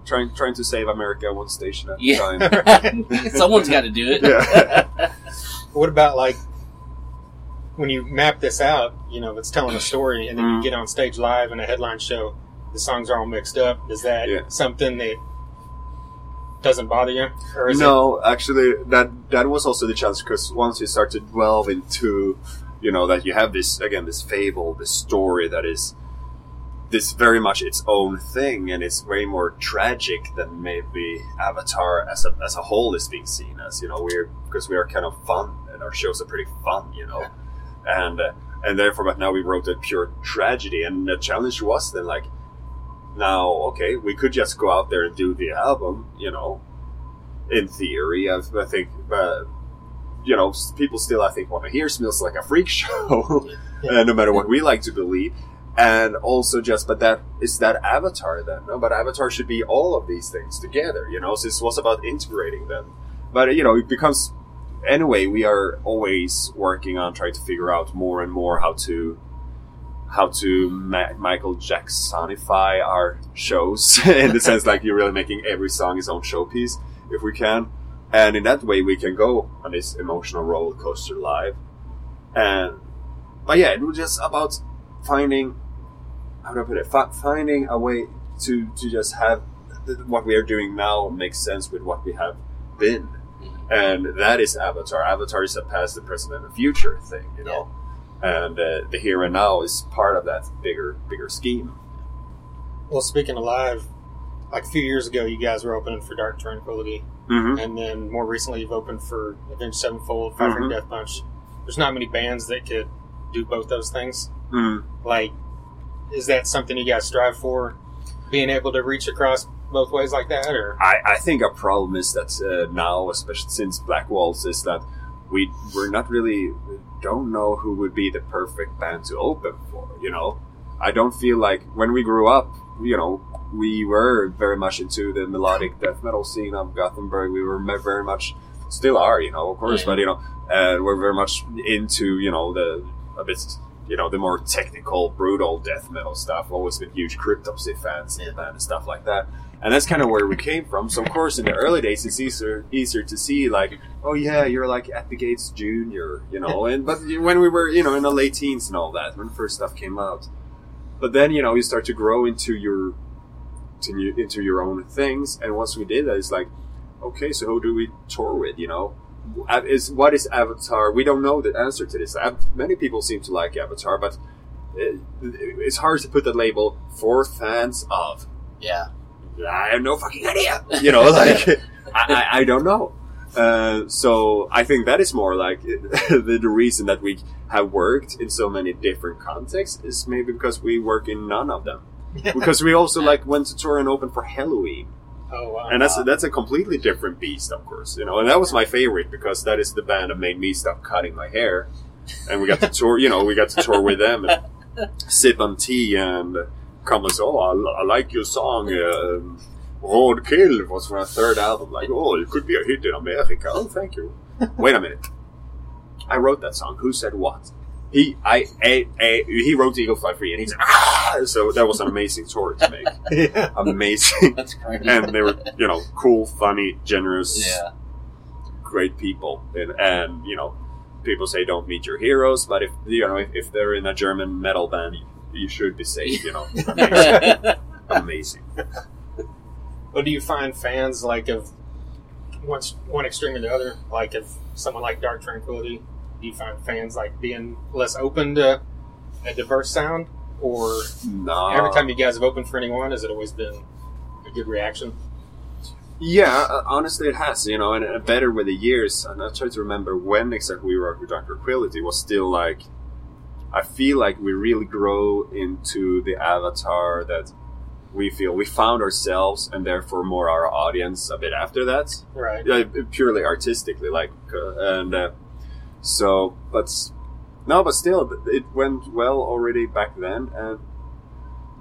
trying trying to save America one station at a Yeah, time. someone's got to do it. Yeah. What about like when you map this out? You know, it's telling a story, and then Mhm. you get on stage live in a headline show. The songs are all mixed up. Is that Yeah. something that doesn't bother you, or is no, actually, that that was also the chance because once you start to delve into, you know, that you have this again, this fable, this story that is this very much its own thing, and it's way more tragic than maybe Avatar as a as a whole is being seen as. You know, we're because we are kind of fun, and our shows are pretty fun. You know, and uh, and therefore, but now we wrote a pure tragedy, and the challenge was then like. Now, okay, we could just go out there and do the album, you know, in theory, I, I think, but you know, people still, I think, want to hear "Smells Like a Freak Show," uh, no matter what we like to believe. And also, just but that is that Avatar then? No, but Avatar should be all of these things together. You know, so this was about integrating them. But you know, it becomes anyway. We are always working on trying to figure out more and more how to how to Ma- Michael Jacksonify our shows in the sense like you're really making every song his own showpiece if we can. And in that way, we can go on this emotional roller coaster live. And, but yeah, it was just about finding, how do I put it, Fi- finding a way to, to just have th- what we are doing now make sense with what we have been. And that is Avatar. Avatar is a past, the present, and the future thing, you know. And uh, the here and now is part of that bigger, bigger scheme. Well, speaking of live, like a few years ago, you guys were opening for Dark Tranquillity, Mm-hmm. and then more recently, you've opened for Avenged Sevenfold, Five Mhm. Death Punch. There's not many bands that could do both those things. mm Like, is that something you guys strive for? Being able to reach across both ways like that, or I, I think a problem is that uh, now, especially since Black Waltz, is that we we're not really don't know who would be the perfect band to open for. You know, I don't feel like when we grew up, you know, we were very much into the melodic death metal scene of Gothenburg. We were very much, still are, you know, of course, Yeah. but you know, uh, we're very much into you know the a bit. You know the more technical, brutal death metal stuff. Always been huge Cryptopsy fans band and stuff like that and that's kind of where we came from. So of course, in the early days, it's easier easier to see like, oh yeah, you're like at the Gates Junior, you know. And but when we were, you know, in the late teens and all that, when the first stuff came out, but then you know you start to grow into your to new, into your own things. And once we did that, it's like, okay, so who do we tour with? You know, is what is Avatar? We don't know the answer to this. Many people seem to like Avatar, but it, it's hard to put that label for fans of. Yeah. I have no fucking idea. You know, like I, I, I don't know. Uh, so I think that is more like the, the reason that we have worked in so many different contexts is maybe because we work in none of them. Because we also like went to tour and opened for Helloween, oh wow, and that's that's a completely different beast, of course. You know, and that was my favorite because that is the band that made me stop cutting my hair, and we got to tour. You know, we got to tour with them and sip on tea and come and say, "Oh, I, I like your song." Uh, Roadkill was from our third album. Like, oh, it could be a hit in America. Oh, thank you. Wait a minute. I wrote that song. Who said what? He, I, a, a, he wrote the Eagle Fly Free, and he's said, ah! So that was an amazing tour to make. yeah. Amazing. That's crazy. and they were, you know, cool, funny, generous, yeah. great people. And, and, you know, people say don't meet your heroes, but if, you know, if, if they're in a German metal band, you, you should be safe, you know. Amazing. Amazing. Well, do you find fans like of one one extreme or the other? Like if someone like Dark Tranquillity, do you find fans like being less open to a diverse sound, or No. every time you guys have opened for anyone, has it always been a good reaction? Yeah, uh, honestly, it has, you know, and, better with the years. And I try to remember when exactly we wrote with Dark Tranquillity was still like I feel like we really grow into the avatar that we feel we found ourselves and therefore more our audience a bit after that Right. yeah, purely artistically, like, uh, and uh, so, but no, but still, it went well already back then, and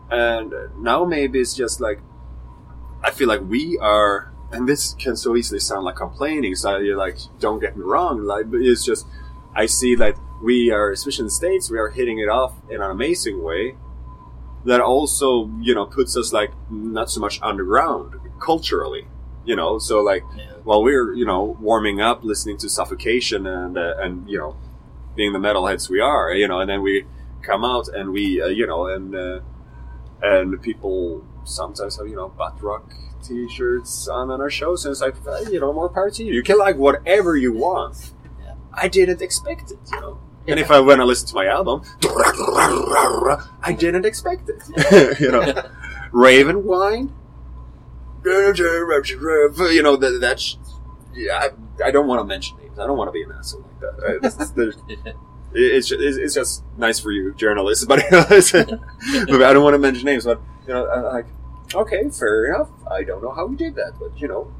and now maybe it's just like I feel like we are, and this can so easily sound like complaining. So you're like, don't get me wrong, like, it's just I see that we are, especially in the states, we are hitting it off in an amazing way. That also, you know, puts us like not so much underground culturally, you know. So like, Yeah. While we're you know warming up, listening to Suffocation and uh, and you know being the metalheads we are, you know, and then we come out and we uh, you know and uh, and people sometimes have you know butt rock t-shirts on on our shows, and it's like you know more power to you. You can like whatever you want. Yeah. I didn't expect it, you know. And if I when I listen to my album, I didn't expect it, you know. Raven wine, you know that that's yeah. I, I don't want to mention names. I don't want to be an asshole like that. It's, it's, just, it's, just nice for you journalists, but, but I don't want to mention names. But you know, I'm like, okay, fair enough. I don't know how we did that, but you know,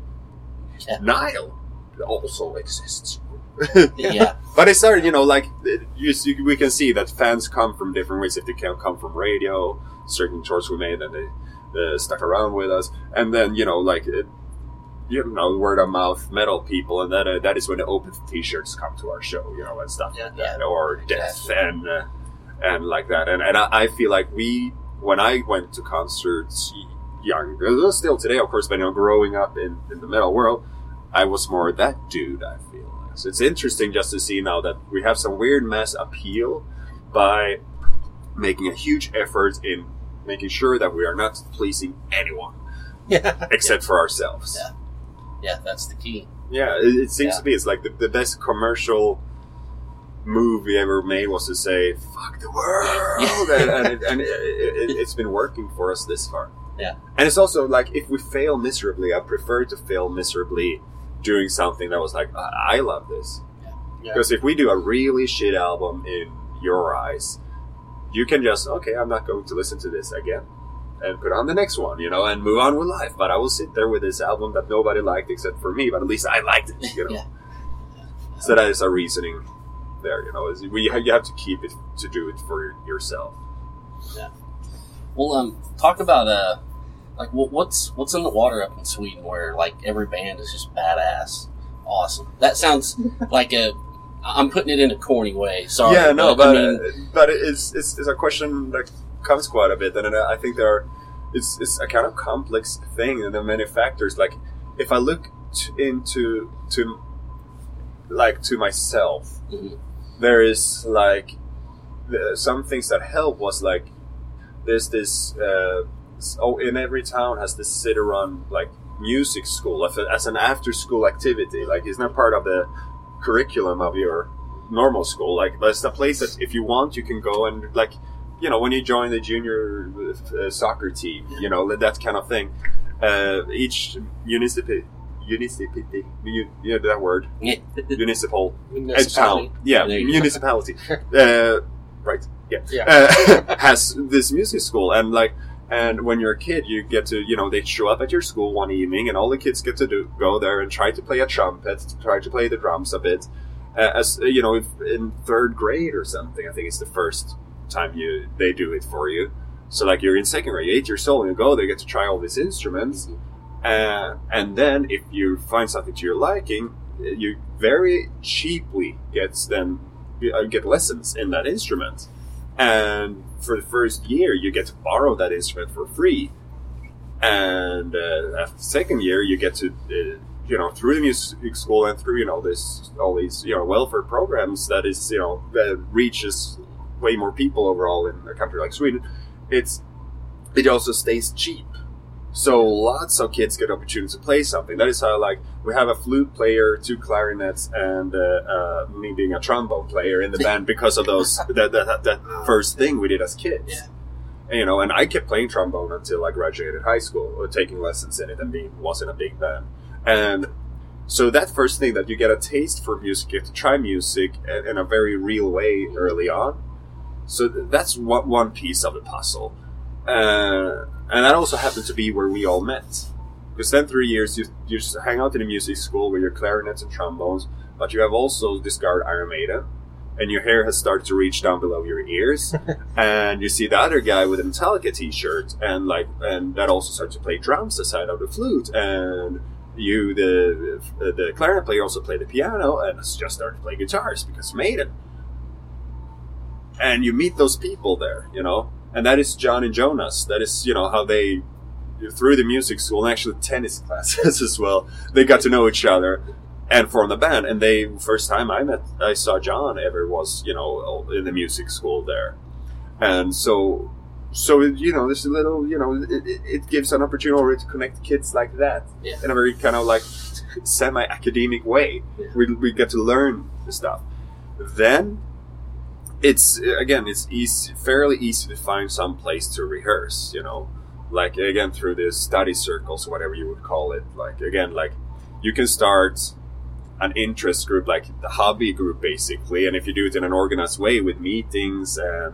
Yeah. Nile also exists. yeah. But it started, you know, like you, you, we can see that fans come from different ways. If they can come from radio, certain choices we made, and they uh, stuck around with us, and then you know, like it, you know, word of mouth metal people, and then uh, that is when the open T-shirts come to our show, you know, and stuff Yeah, like that, yeah. or death Exactly. and uh, and like that, and and I, I feel like we when I went to concerts young, uh, still today, of course, but you know, growing up in, in the metal world, I was more that dude. I feel so it's interesting just to see now that we have some weird mass appeal by making a huge effort in making sure that we are not pleasing anyone Yeah. except for ourselves. Yeah. Yeah, that's the key. Yeah, it, it seems Yeah. to be. It's like the, the best commercial move we ever made was to say "fuck the world," Yeah. and, and, it, and it, it, it, it's been working for us this far. Yeah. and it's also like if we fail miserably, I prefer to fail miserably doing something that was like, I, I love this. Yeah. Because if we do a really shit album in your eyes, you can just okay, I'm not going to listen to this again. And put on the next one, you know, and move on with life. But I will sit there with this album that nobody liked except for me, but at least I liked it, you know. Yeah. So that is our reasoning there, you know. Is we you have to keep it to do it for yourself. Yeah. Well, um, talk about uh, like what's what's in the water up in Sweden where like every band is just badass, awesome. That sounds like a. I'm putting it in a corny way. Sorry. yeah, no, I but mean, uh, but it's, it's it's a question that comes quite a bit, and I think there are it's it's a kind of complex thing, and there are many factors. Like if I look t- into to like to myself, Mhm. there is like the, some things that help was like there's this uh, oh in every town has this sit around like music school as, a, as an after school activity like it's not part of the curriculum of your normal school like but it's a place that if you want you can go and like you know when you join the junior uh, soccer team you know that kind of thing uh, each municipality municipality mu- yeah that word? Municipal. Municipality. town. Yeah you municipality. Uh, right. Yeah, Yeah. Uh, has this music school and like and when you're a kid you get to you know they show up at your school one evening and all the kids get to do go there and try to play a trumpet try to play the drums a bit. Uh, as you know if in third grade or something i think it's the first time you they do it for you. So like you're in second grade you're eight years old and you go they get to try all these instruments. Uh, and then if you find something to your liking you very cheaply gets then uh, get lessons in that instrument. And for the first year you get to borrow that instrument for free. And uh, after the second year you get to uh, you know through the music school and through you know this all these you know welfare programs that is you know that reaches way more people overall in a country like sweden it's it also stays cheap so lots of kids get opportunity to play something. That is how like we have a flute player two clarinets and uh, uh, me being a trombone player in the band because of those that, that, that first thing we did as kids. Yeah. and, you know and i kept playing trombone until i graduated high school or taking lessons in it and being was in a big band. And so that first thing that you get a taste for music you get to try music in in a very real way early on. So that's one piece of the puzzle, uh, and that also happened to be where we all met. Because then three years you you just hang out in a music school with your clarinets and trombones, but you have also discovered Iron Maiden, and your hair has started to reach down below your ears, and you see the other guy with a Metallica T-shirt, and like, and that also starts to play drums aside of the flute, and you, the uh, the clarinet player, also play the piano, and has just started to play guitars because Maiden. And you meet those people there, you know, and that is John and Jonas. That is, you know, how they through the music school and actually tennis classes as well. They got to know each other and formed a band. And they first time I met, I saw John ever was you know in the music school there, and so so you know this little you know it, it gives an opportunity to connect kids like that Yeah. in a very kind of like semi academic way. Yeah. We we get to learn the stuff. Then it's again it's easy, fairly easy to find some place to rehearse. You know, like again through the study circles, whatever you would call it. Like again, like you can start an interest group, like the hobby group, basically. And if you do it in an organized way with meetings and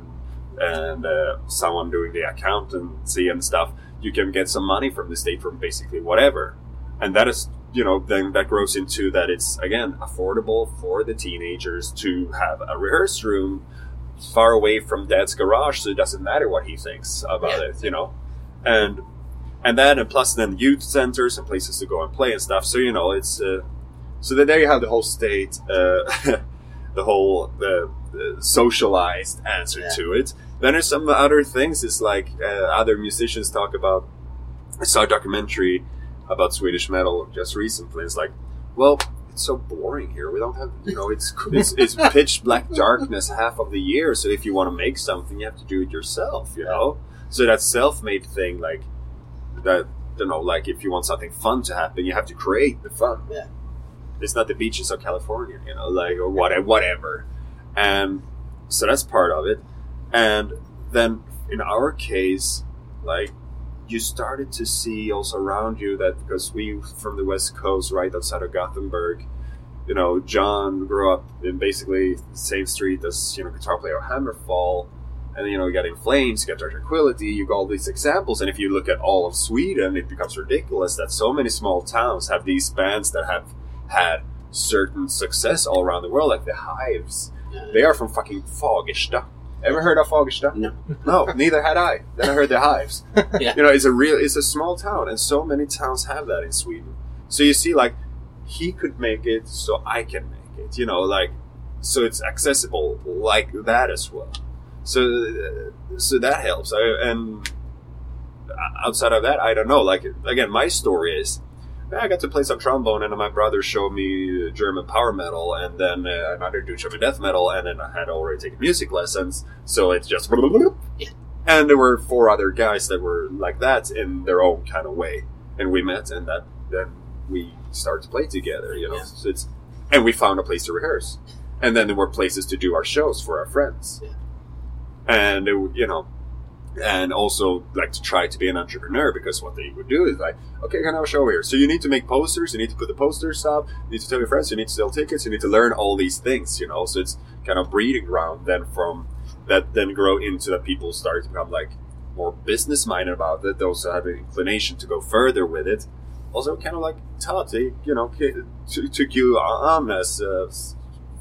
and uh, someone doing the accountancy and stuff, you can get some money from the state from basically whatever. And that is, you know, then that grows into that it's again affordable for the teenagers to have a rehearse room far away from dad's garage, so it doesn't matter what he thinks about it, you know. And and then and plus then youth centers and places to go and play and stuff. So you know, it's uh, so then there you have the whole state, uh, the whole uh, uh, socialized answer Yeah. to it. Then there's some other things. It's like uh, other musicians talk about. I saw a documentary about Swedish metal just recently. It's like, well, it's so boring here. We don't have, you know, it's it's, it's pitch black darkness half of the year. So if you want to make something, you have to do it yourself. You know, so that self-made thing, like that, you know, like if you want something fun to happen, you have to create the fun. Yeah. It's not the beaches of California, you know, like or whatever, whatever. And so that's part of it. And then in our case, like you started to see also around you that because we from the west coast, right outside of Gothenburg, you know, John grew up in basically the same street as you know guitar player Hammerfall, and you know you got In Flames, you got Dark Tranquillity, you got all these examples, and if you look at all of Sweden, it becomes ridiculous that so many small towns have these bands that have had certain success all around the world, like the Hives. They are from fucking Fagersta. Ever heard of Fagersta? No. No, neither had I. Then I heard the Hives. Yeah. You know, it's a real, it's a small town, and so many towns have that in Sweden. So you see, like, he could make it, so I can make it. You know, like, so it's accessible like that as well. So, uh, so that helps. I, and outside of that, I don't know. Like, again, my story is. I got to play some trombone, and my brother showed me German power metal, and then uh, another dude showed me death metal, and then I had already taken music lessons, so it's just. And there were four other guys that were like that in their own kind of way, and we met, and that then we started to play together. You know, Yeah. so it's and we found a place to rehearse, and then there were places to do our shows for our friends, Yeah. and it, you know, and also like to try to be an entrepreneur because what they would do is like, okay, I can have a show here, so you need to make posters, you need to put the posters up, you need to tell your friends, you need to sell tickets, you need to learn all these things, you know. So it's kind of breeding ground then from that then grow into that people start to become like more business minded about it. Those that have an inclination to go further with it. Also, kind of like they, you know, took you on as uh,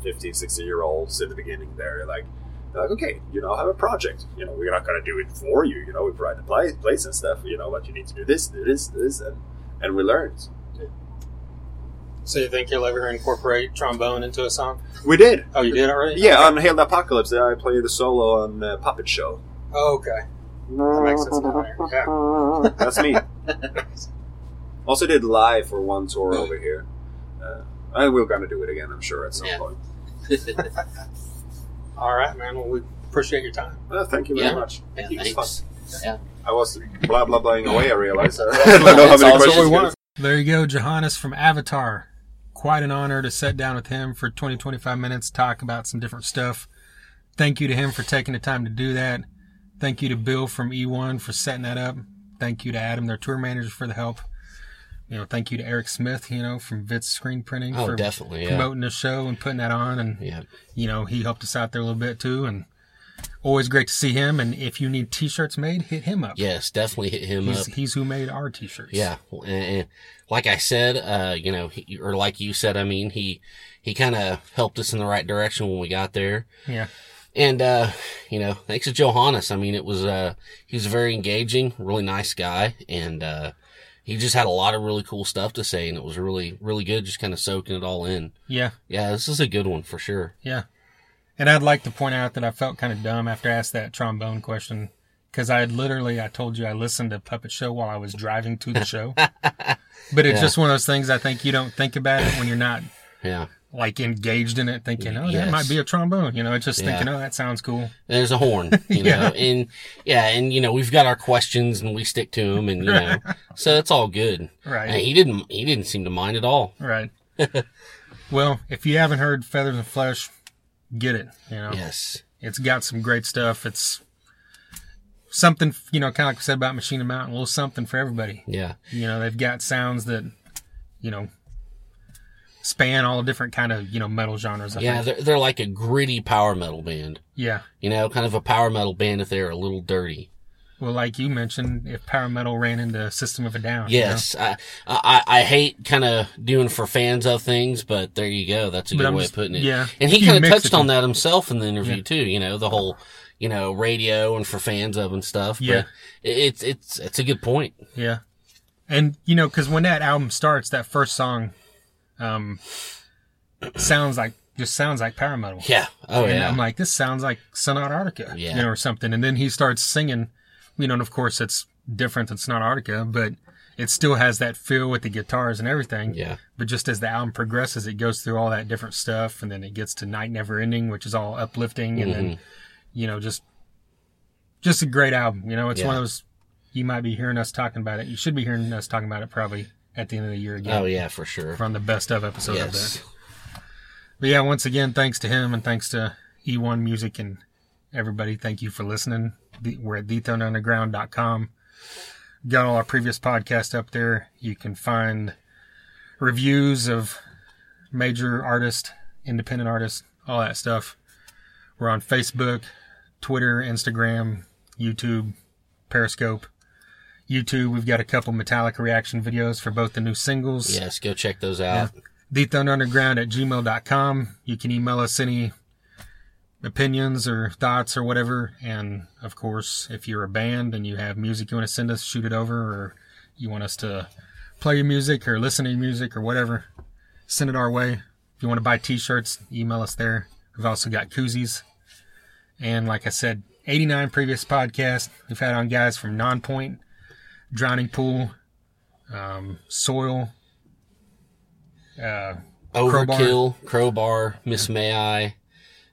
15, 16 year olds in the beginning there. Like, like, okay, you know, have a project. You know, we're not going to do it for you. You know, we provide the play, place and stuff, you know, but you need to do this, do this, do this. And, and we learned. So you think you'll ever incorporate trombone into a song? We did. Oh, you did already? Yeah, on Hail the Apocalypse, I played the solo on uh, Puppet Show. Oh, okay. That makes sense. Yeah. That's me. also did live for one tour over here. Uh, and we're going to do it again, I'm sure, at some Yeah. point. All right, man. Well, we appreciate your time. Well, thank you very Yeah. much. Yeah, It was thanks. Yeah. I was blah blah blahing away. I realized. I don't know how That's many all questions. we we want. There you go, Johannes from Avatar. Quite an honor to sit down with him for 20, 25 minutes, talk about some different stuff. Thank you to him for taking the time to do that. Thank you to Bill from E1 for setting that up. Thank you to Adam, their tour manager, for the help. You know, thank you to Eric Smith, you know, from Vitz Screen Printing Oh, for definitely. Yeah. promoting the show and putting that on. And, Yeah. you know, he helped us out there a little bit too. And always great to see him. And if you need t-shirts made, hit him up. Yes, definitely hit him He's, up. he's who made our t-shirts. Yeah, and, and like I said, uh, you know, he, or like you said, I mean, he he kind of helped us in the right direction when we got there. Yeah. And, uh, you know, thanks to Johannes. I mean, it was, uh, he was very engaging, really nice guy. And, uh, he just had a lot of really cool stuff to say. And it was really, really good, just kind of soaking it all in. Yeah. Yeah, this is a good one for sure. Yeah. And I'd like to point out that I felt kind of dumb after I asked that trombone question because I had literally, I told you I listened to Puppet Show while I was driving to the show. but it's Yeah. just one of those things I think you don't think about it when you're not Yeah. Like engaged in it, thinking, oh, that might be a trombone. You know, just Yeah. thinking, oh, that sounds cool. There's a horn, you know, and yeah, and you know, we've got our questions and we stick to them and, you know, so it's all good. Right. And he didn't, he didn't seem to mind at all. Right. well, if you haven't heard Feathers and Flesh, get it. You know, Yes. it's got some great stuff. It's something, you know, kind of like we said about Machine and Mountain, a little something for everybody. Yeah. You know, they've got sounds that, you know, span all different kind of, you know, metal genres. I Yeah. think. They're, they're like a gritty power metal band, Yeah. you know, kind of a power metal band if they're a little dirty. Well, like you mentioned, if power metal ran into System of a Down. you know? Yes. I, I, I hate kind of doing for fans of things, but there you go. That's a But good I'm way just- of putting it. yeah. And he kind of touched on that himself in the interview Yeah. too, you know, the whole, you know, radio and for fans of and stuff. Yeah. But it's, it's, it's a good point. Yeah. And, you know, because when that album starts, that first song um, sounds like, just sounds like power metal. Yeah. Oh, and yeah. I'm like, this sounds like Sonata Arctica, Yeah. you know, or something. And then he starts singing, you know, and of course it's different than Sonata Arctica, but it still has that feel with the guitars and everything. yeah. But just as the album progresses, it goes through all that different stuff, and then it gets to Night Never Ending, which is all uplifting, and Mm-hmm. then, you know, just, just a great album. You know, it's one of those, you might be hearing us talking about it. You should be hearing us talking about it probably at the end of the year again. Oh, yeah, for sure. From the best of episode of that. But yeah, once again, thanks to him and thanks to E1 Music and everybody. Thank you for listening. We're at thethunderunderground.com. Got all our previous podcasts up there. You can find reviews of major artists, independent artists, all that stuff. We're on Facebook, Twitter, Instagram, YouTube, Periscope. YouTube, we've got a couple Metallica reaction videos for both the new singles Yes. Go check those out. thethunderunderground at gmail.com. You can email us any opinions or thoughts or whatever. And of course, if you're a band and you have music you want to send us, shoot it over, or you want us to play your music or listen to your music or whatever, send it our way. If you want to buy t shirts, email us there. We've also got koozies. And like I said, 89 previous podcasts. We've had on guys from Nonpoint, Drowning Pool, um, Soil, uh, Overkill, Crowbar, Miss May I,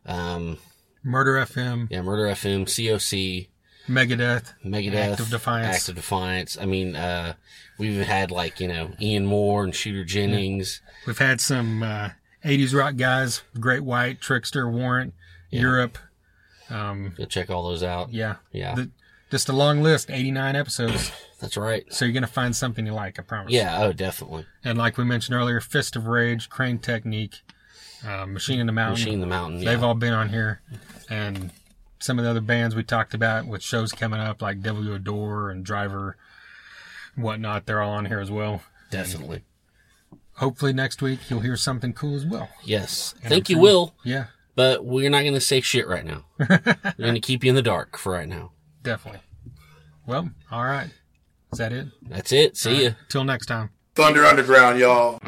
um, Murder FM, yeah, Murder FM, COC, Megadeth, Megadeth, Act of Defiance. Act of Defiance. I mean, uh, we've had like, you know, Ian Moore and Shooter Jennings. We've had some uh, 80s rock guys, Great White, Trickster, Warrant, Europe. Um, Go check all those out. yeah. Yeah. The- just a long list, 89 episodes. That's right. So you're going to find something you like, I promise. Yeah. Oh, definitely. And like we mentioned earlier, Fist of Rage, Crane Technique, uh, Machine in the Mountain. Machine in the Mountain. They've all been on here. And some of the other bands we talked about with shows coming up like You Adore and Driver, whatnot, they're all on here as well. definitely. Hopefully next week you'll hear something cool as well. Yes. And Think I'm you sure- will, Yeah, but we're not going to say shit right now. we're going to keep you in the dark for right now. definitely. Well, all right. Is that it? That's it. See ya. Till next time. Thunder Underground, y'all.